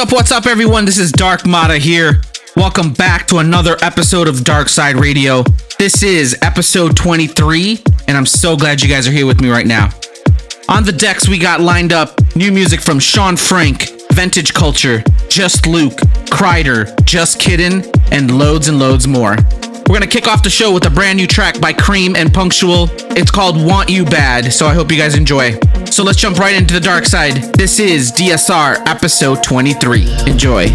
Up, what's up, everyone? This is Dark Mata here. Welcome back to another episode of Dark Side Radio. This is episode 23, and I'm so glad you guys are here with me right now. On the decks, we got lined up new music from Shaun Frank, Vintage Culture, Just Luke, Kryder, Just Kiddin, and loads and loads more. We're gonna kick off the show with a brand new track by Cream and Punctual. It's called Want You Bad, so I hope you guys enjoy. So let's jump right into the dark side. This is DSR episode 23. Enjoy.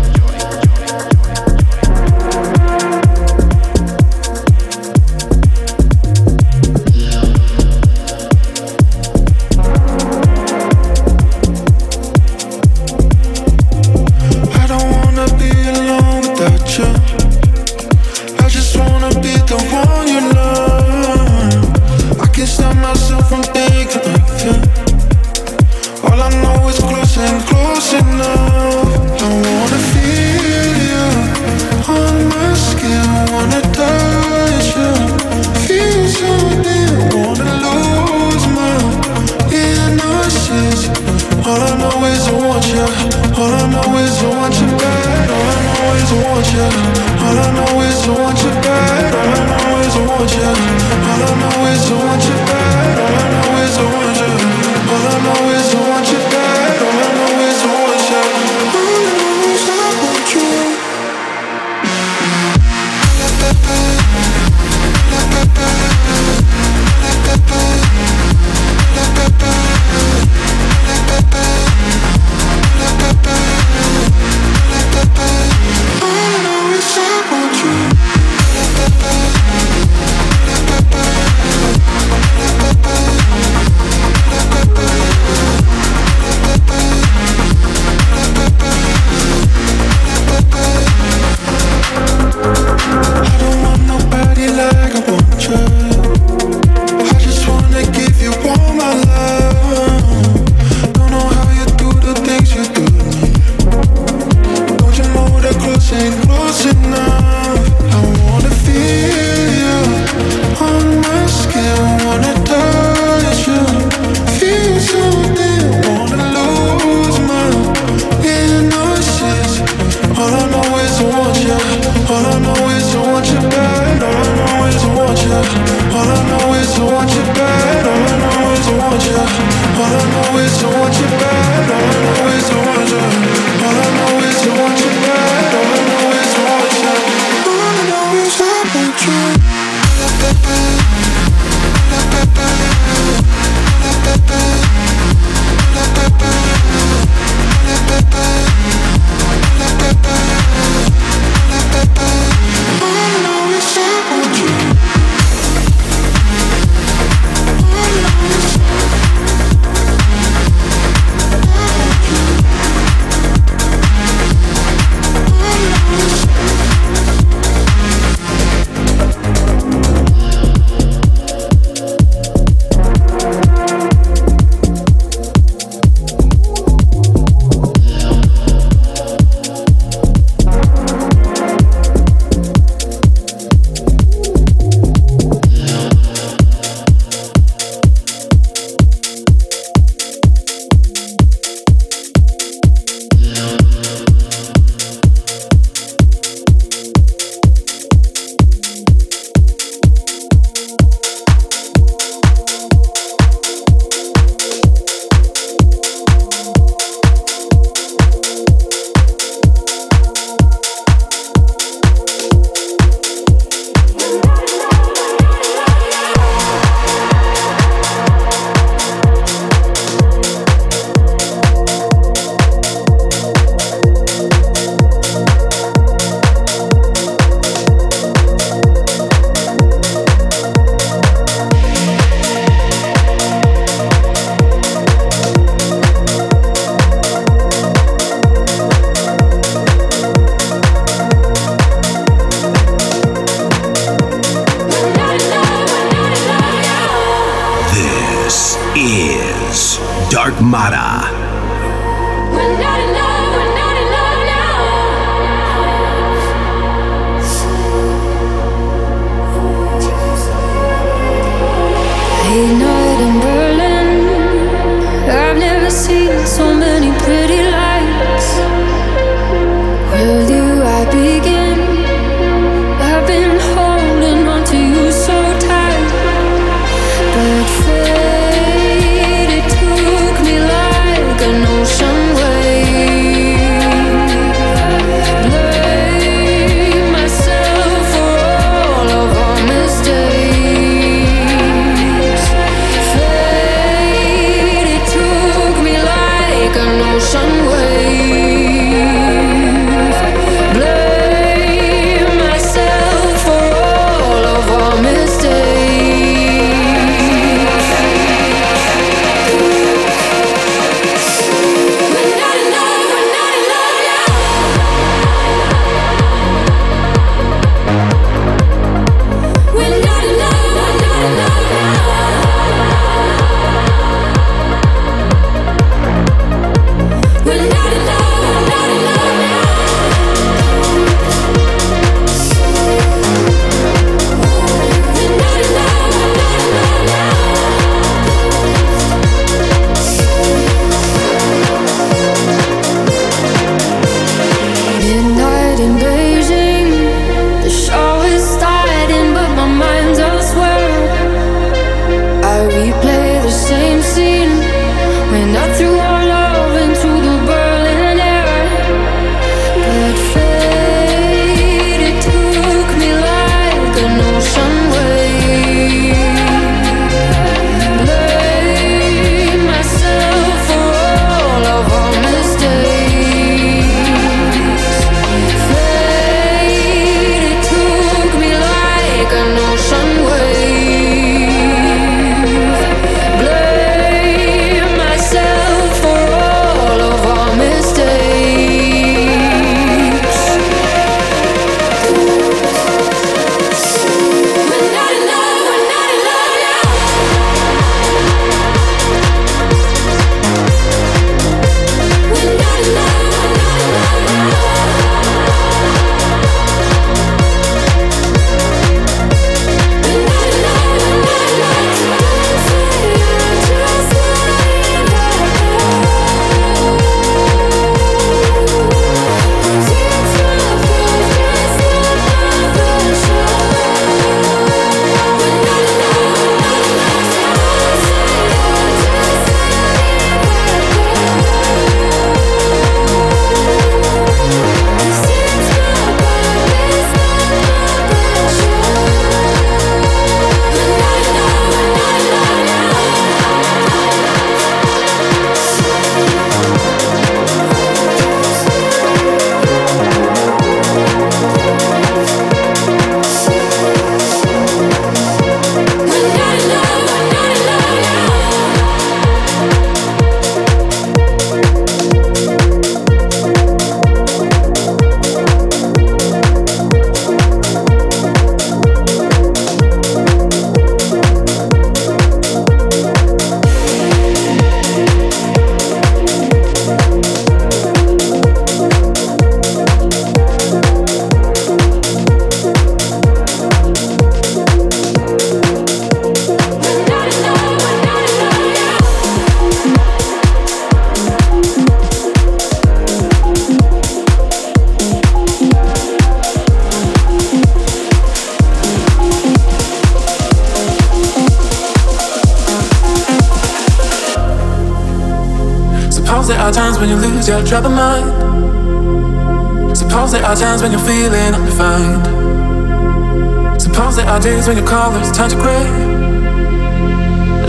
That's when you call us, time to gray.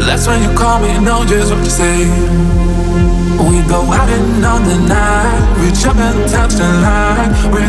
That's when you call me and know just what to say. We go out in on the night, we jump and touch the line. We're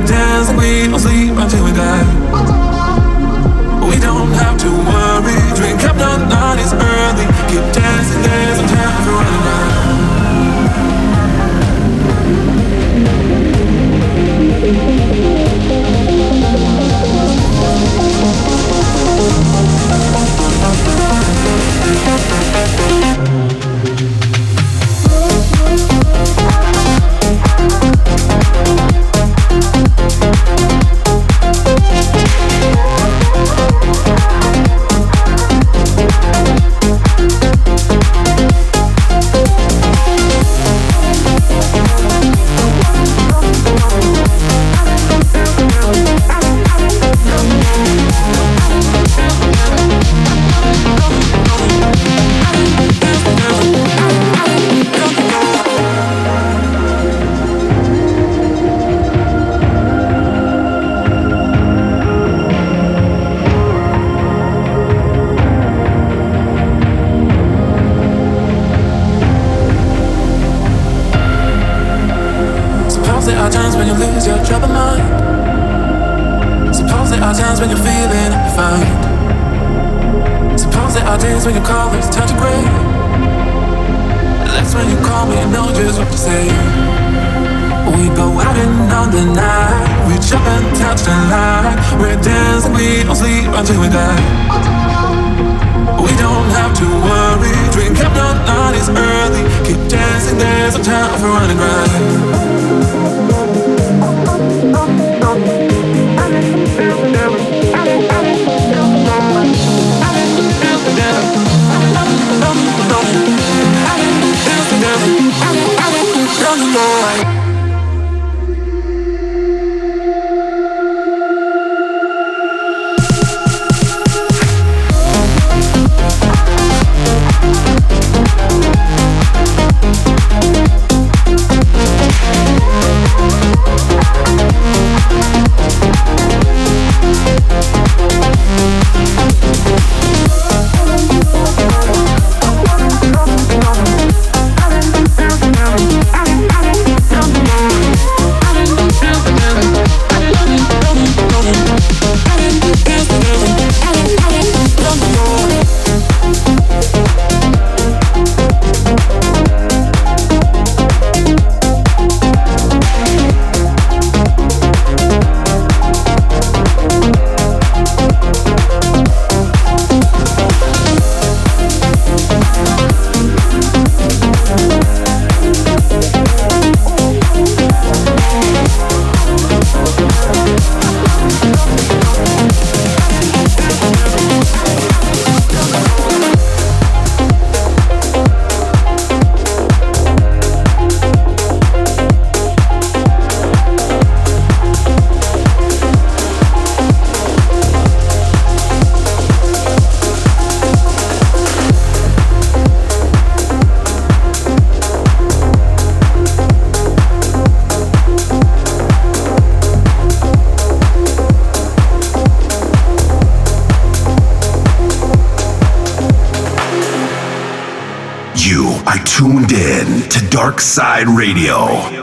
Dark Side Radio.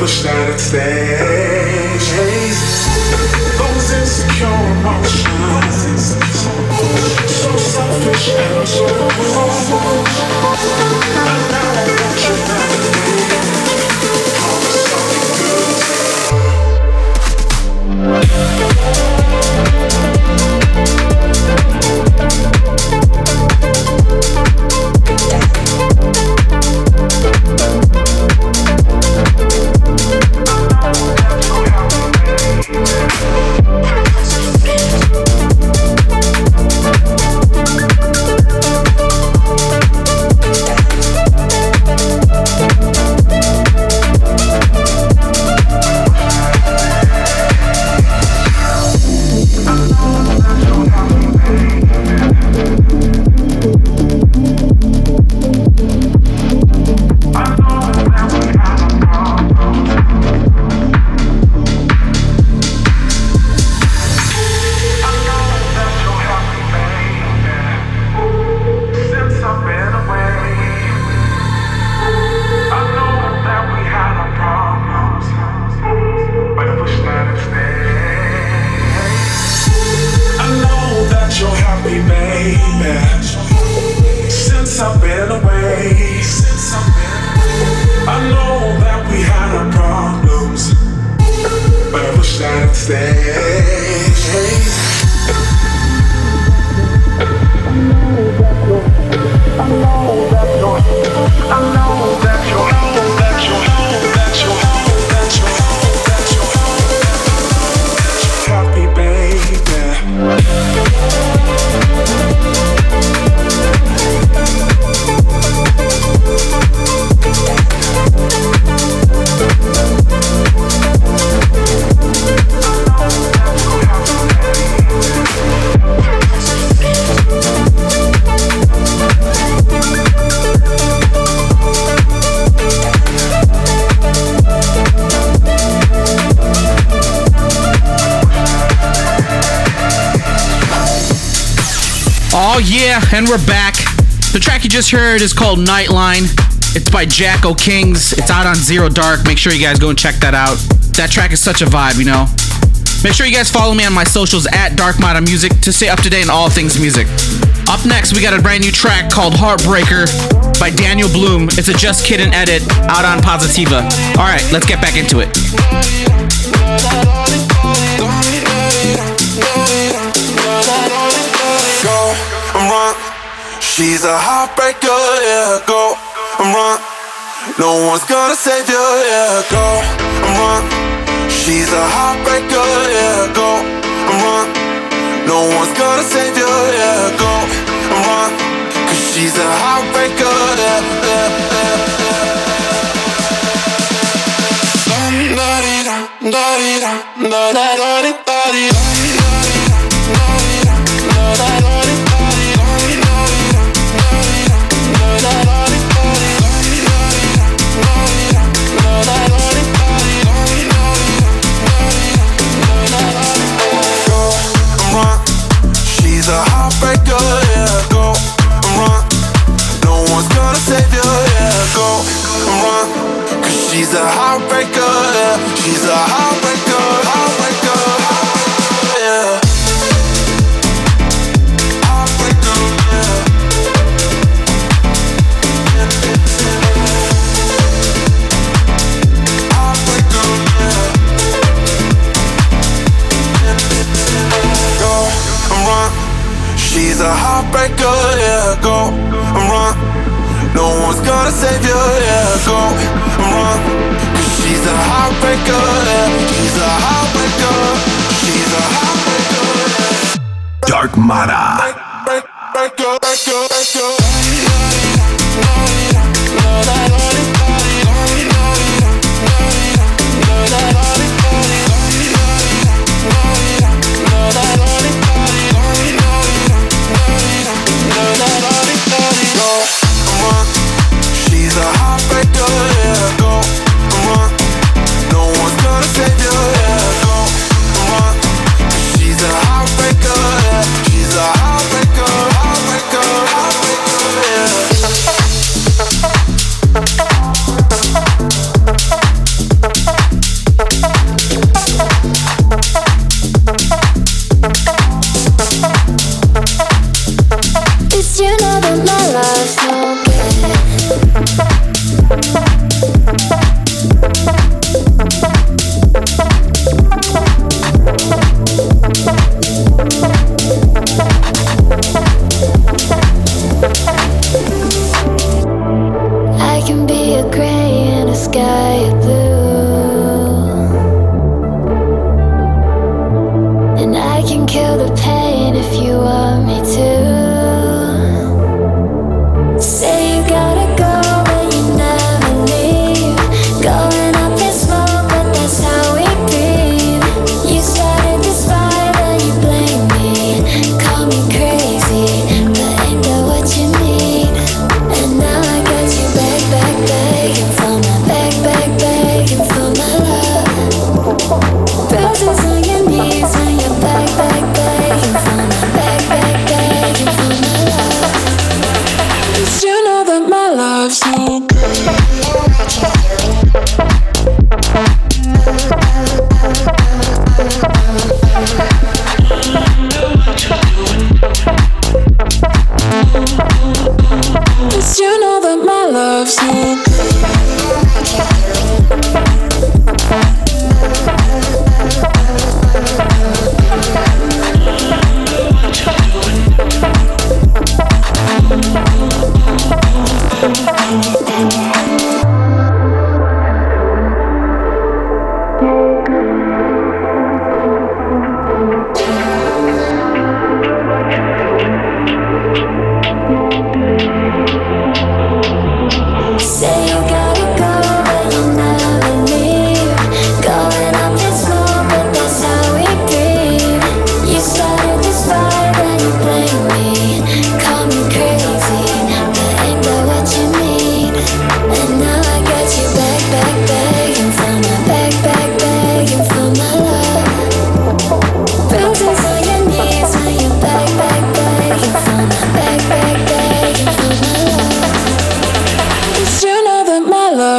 But I wish that. Those insecure emotions, so selfish and so cold. Just heard is called Nightline. It's by Jacko Kings. It's out on Zero Dark. Make sure you guys go and check that out. That track is such a vibe, you know. Make sure you guys follow me on my socials at Dark Matter Music to stay up to date on all things music. Up next, we got a brand new track called Heartbreaker by Daniel Bloom. It's a Just Kiddin edit out on Positiva. All right, let's get back into it. She's a heartbreaker, yeah, go and run. No one's gonna save you, yeah, go and run. She's a heartbreaker, yeah, go and run. No one's gonna save you, yeah, go and run. Cause she's a heartbreaker, yeah, yeah, yeah, yeah. Da da heartbreaker. She's a heartbreaker, heartbreaker.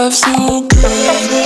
Love so good.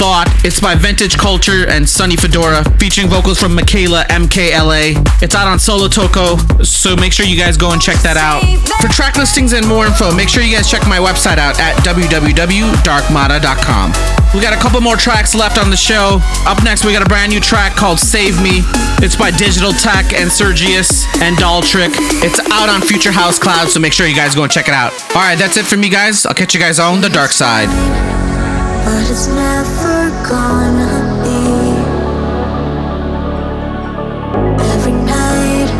Thought. It's by Vintage Culture and Sunny Fedora, featuring vocals from Michaela MKLA. It's out on Solo Toko, so make sure you guys go and check that out. For track listings and more info, make sure you guys check my website out at www.darkmata.com. We got a couple more tracks left on the show. Up next, we got a brand new track called Save Me. It's by Digital Tech and Sergius and Doll Trick. It's out on Future House Cloud, so make sure you guys go and check it out. All right, that's it for me, guys. I'll catch you guys on the dark side. But it's never gonna be. Every night,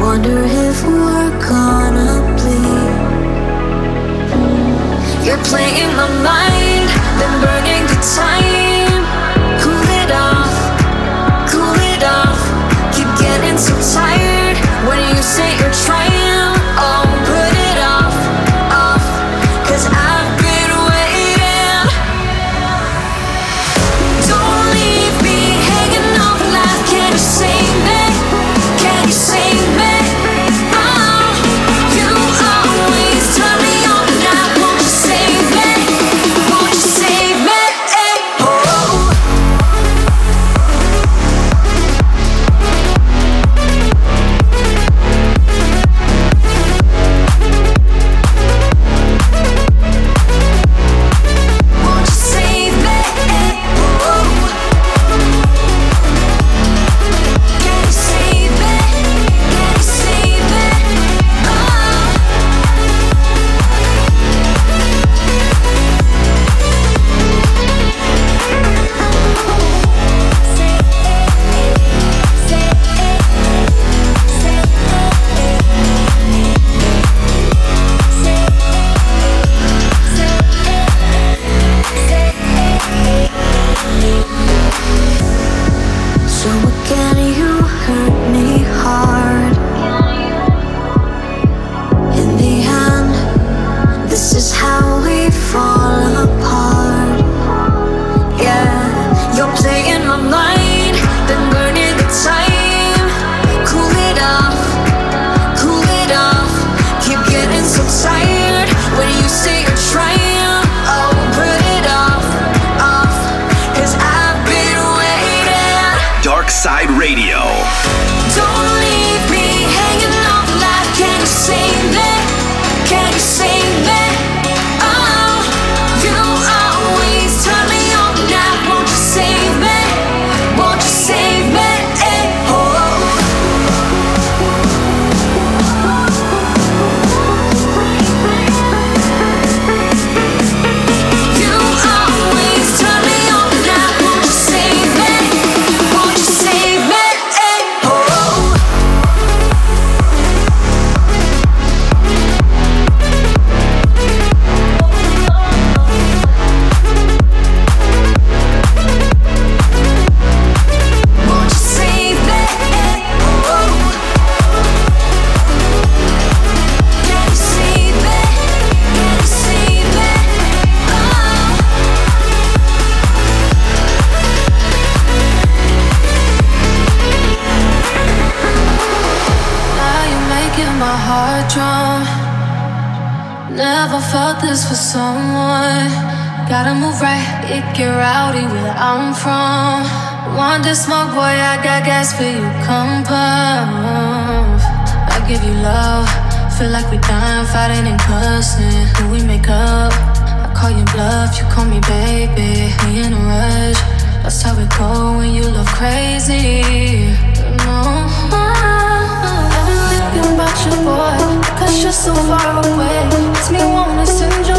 wonder if we're gonna bleed. You're playing my mind, then burning the time. Cool it off, cool it off. Keep getting so tired when you say you're trying. Fighting and cussing, do we make up? I call you bluff, you call me baby. We in a rush, that's how it go when you love crazy. No, I've been thinking about you, boy, cause you're so far away. Makes me wanna send you.